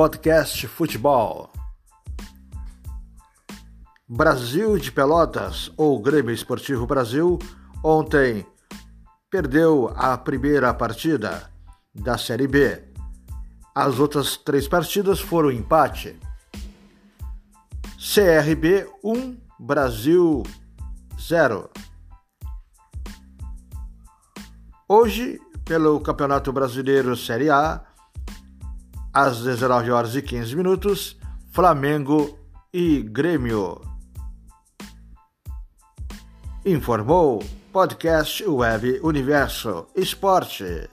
Podcast Futebol. Brasil de Pelotas, ou Grêmio Esportivo Brasil, ontem perdeu a primeira partida da Série B. As outras três partidas foram empate. CRB 1, Brasil 0. Hoje, pelo Campeonato Brasileiro Série A, às 19 horas e 15 minutos, Flamengo e Grêmio. Informou Podcast Web Universo Esporte.